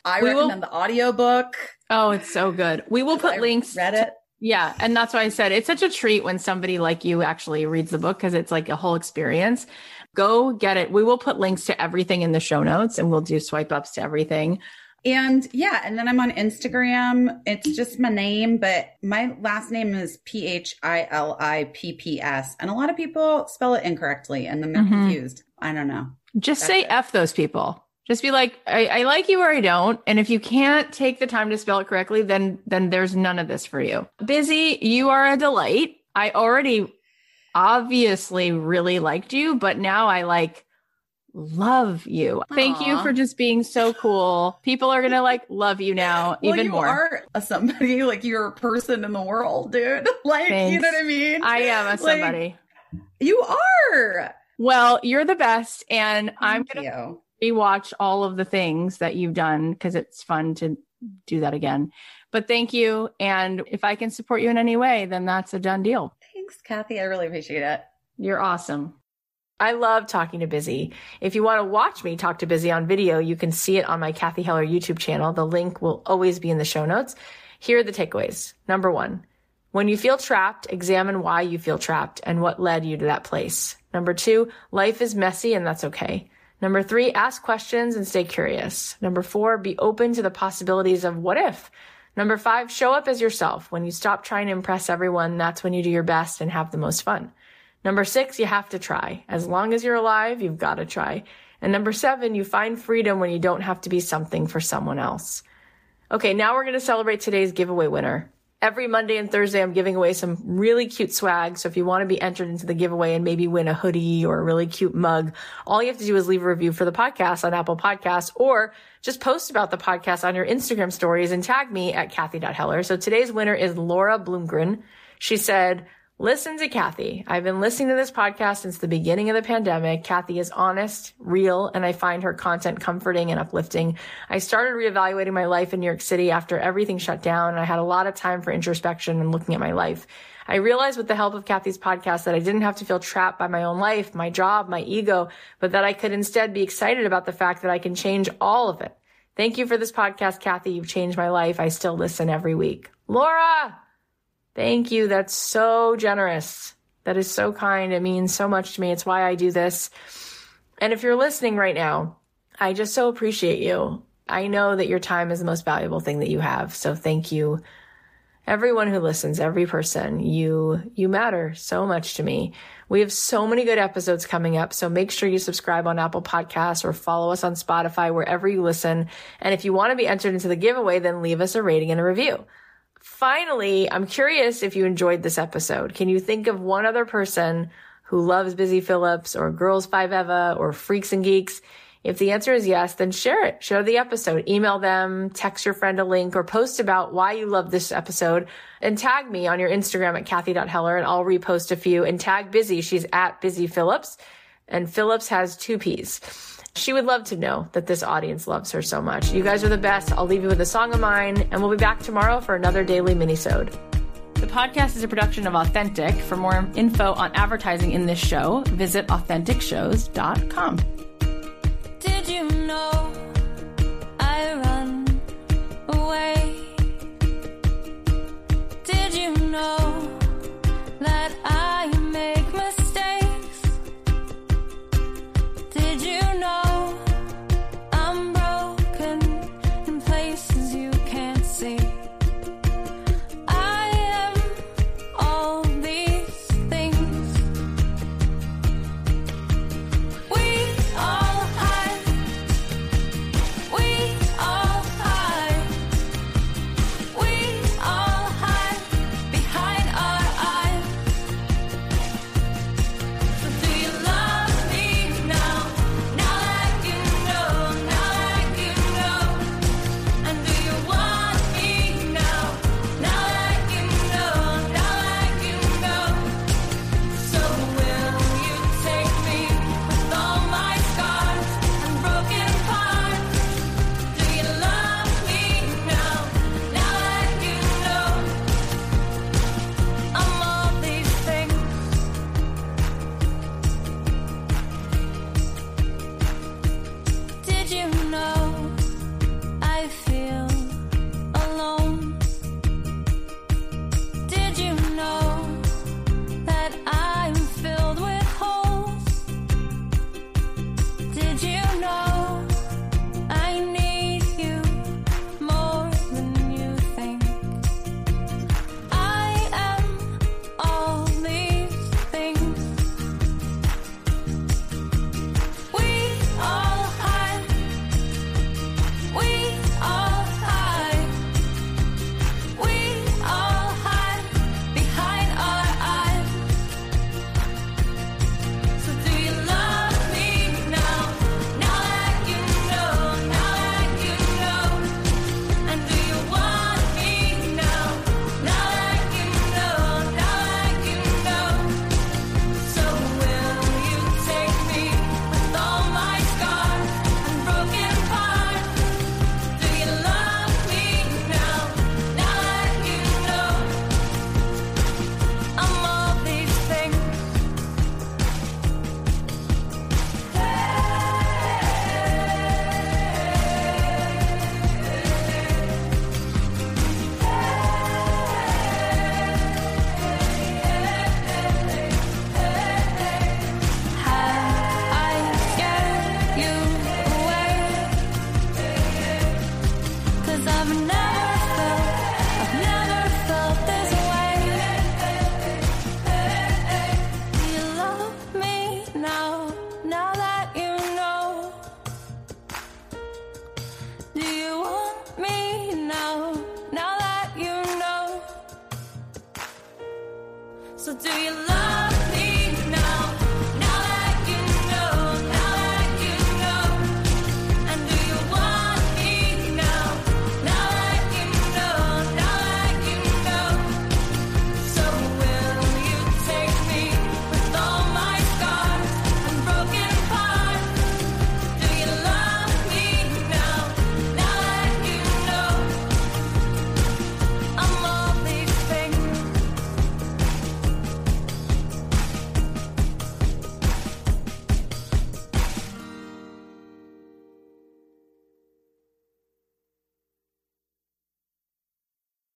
I we recommend will, the audiobook. Oh, it's so good. We will put I links. Read it. yeah. And that's why I said it's such a treat when somebody like you actually reads the book because it's like a whole experience. Go get it. We will put links to everything in the show notes and we'll do swipe ups to everything. And yeah, and then I'm on Instagram. It's just my name, but my last name is P H I L I P P S. And a lot of people spell it incorrectly and then they're mm-hmm. confused. I don't know. Just That's say it. F those people. Just be like, I, I like you or I don't. And if you can't take the time to spell it correctly, then then there's none of this for you. Busy, you are a delight. I already obviously really liked you, but now I like love you. Aww. Thank you for just being so cool. People are gonna like love you now well, even you more. Are a somebody <laughs> like you're a person in the world, dude. <laughs> Like Thanks. you know what I mean? I am a somebody. Like, you are. Well, you're the best, and Thank I'm gonna you rewatch all of the things that you've done because it's fun to do that again. But thank you. And if I can support you in any way, then that's a done deal. Thanks, Cathy. I really appreciate it. You're awesome. I love talking to Busy. If you want to watch me talk to Busy on video, you can see it on my Cathy Heller YouTube channel. The link will always be in the show notes. Here are the takeaways. Number one, when you feel trapped, examine why you feel trapped and what led you to that place. Number two, life is messy and that's okay. Number three, ask questions and stay curious. Number four, be open to the possibilities of what if. Number five, show up as yourself. When you stop trying to impress everyone, that's when you do your best and have the most fun. Number six, you have to try. As long as you're alive, you've got to try. And number seven, you find freedom when you don't have to be something for someone else. Okay, now we're going to celebrate today's giveaway winner. Every Monday and Thursday, I'm giving away some really cute swag. So if you want to be entered into the giveaway and maybe win a hoodie or a really cute mug, all you have to do is leave a review for the podcast on Apple Podcasts or just post about the podcast on your Instagram stories and tag me at Cathy.Heller. So today's winner is Laura Bloomgren. She said, Listen to Cathy. I've been listening to this podcast since the beginning of the pandemic. Cathy is honest, real, and I find her content comforting and uplifting. I started reevaluating my life in New York City after everything shut down and I had a lot of time for introspection and looking at my life. I realized with the help of Cathy's podcast that I didn't have to feel trapped by my own life, my job, my ego, but that I could instead be excited about the fact that I can change all of it. Thank you for this podcast, Cathy. You've changed my life. I still listen every week. Laura! Thank you. That's so generous. That is so kind. It means so much to me. It's why I do this. And if you're listening right now, I just so appreciate you. I know that your time is the most valuable thing that you have. So thank you. Everyone who listens, every person, you, you matter so much to me. We have so many good episodes coming up. So make sure you subscribe on Apple Podcasts or follow us on Spotify, wherever you listen. And if you want to be entered into the giveaway, then leave us a rating and a review. Finally, I'm curious if you enjoyed this episode. Can you think of one other person who loves Busy Philipps or Girls5Eva or Freaks and Geeks? If the answer is yes, then share it. Share the episode. Email them, text your friend a link, or post about why you love this episode and tag me on your Instagram at Cathy.Heller and I'll repost a few and tag Busy. She's at Busy Philipps and Philipps has two P's. She would love to know that this audience loves her so much. You guys are the best. I'll leave you with a song of mine, and we'll be back tomorrow for another daily minisode. The podcast is a production of Authentic. For more info on advertising in this show, visit AuthenticShows.com. Did you know I run away? Did you know that